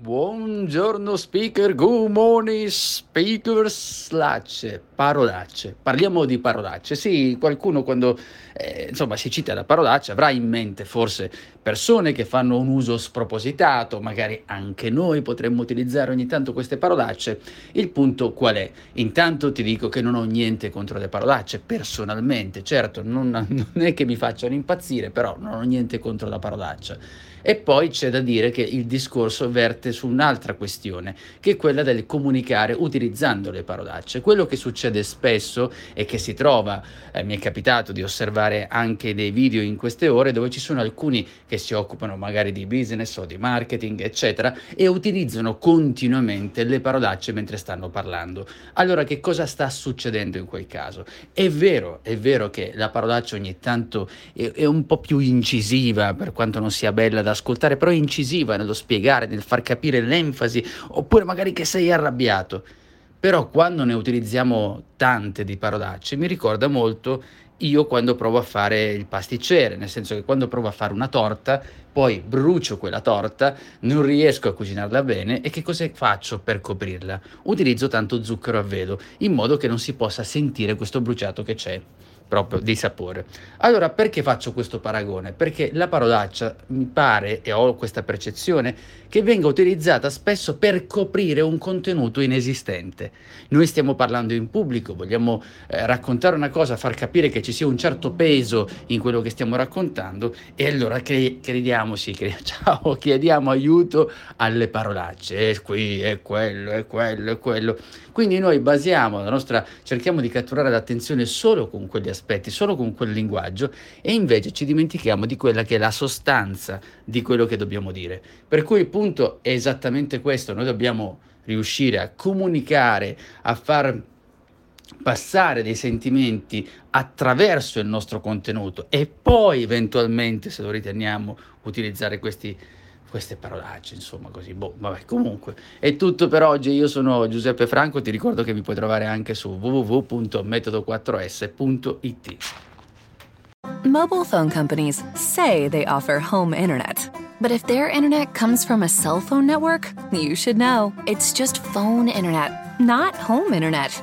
Buongiorno speaker, good morning speaker, slacce, parolacce. Parliamo di parolacce. Sì, qualcuno quando eh, insomma si cita la parolaccia avrà in mente forse persone che fanno un uso spropositato, magari anche noi potremmo utilizzare ogni tanto queste parolacce. Il punto qual è? Intanto ti dico che non ho niente contro le parolacce, personalmente, certo, non, non è che mi facciano impazzire, però non ho niente contro la parolaccia. E poi c'è da dire che il discorso verte su un'altra questione, che è quella del comunicare utilizzando le parolacce. Quello che succede spesso e che si trova, eh, mi è capitato di osservare anche dei video in queste ore dove ci sono alcuni che si occupano magari di business o di marketing, eccetera, e utilizzano continuamente le parolacce mentre stanno parlando. Allora che cosa sta succedendo in quel caso? È vero, è vero che la parolaccia ogni tanto è, è un po' più incisiva per quanto non sia bella da ascoltare, però è incisiva nello spiegare, nel far capire l'enfasi, oppure magari che sei arrabbiato. Però quando ne utilizziamo tante di parolacce, mi ricorda molto io quando provo a fare il pasticcere, nel senso che quando provo a fare una torta, poi brucio quella torta, non riesco a cucinarla bene e che cosa faccio per coprirla? Utilizzo tanto zucchero a velo, in modo che non si possa sentire questo bruciato che c'è proprio di sapore. Allora, perché faccio questo paragone? Perché la parolaccia mi pare, e ho questa percezione, che venga utilizzata spesso per coprire un contenuto inesistente. Noi stiamo parlando in pubblico, vogliamo eh, raccontare una cosa, far capire che sia un certo peso in quello che stiamo raccontando e allora cre- crediamoci, cre- ciao, chiediamo aiuto alle parolacce, è qui, è quello, è quello, è quello. Quindi noi basiamo la nostra, cerchiamo di catturare l'attenzione solo con quegli aspetti, solo con quel linguaggio e invece ci dimentichiamo di quella che è la sostanza di quello che dobbiamo dire. Per cui il punto è esattamente questo, noi dobbiamo riuscire a comunicare, a far passare dei sentimenti attraverso il nostro contenuto e poi eventualmente, se lo riteniamo, utilizzare questi queste parolacce, insomma, così. Boh, vabbè, comunque è tutto per oggi. Io sono Giuseppe Franco, ti ricordo che mi puoi trovare anche su www.metodo4s.it. Mobile phone companies say they offer home internet. But if their internet comes from a cell phone network, you should know. It's just phone internet, not home internet.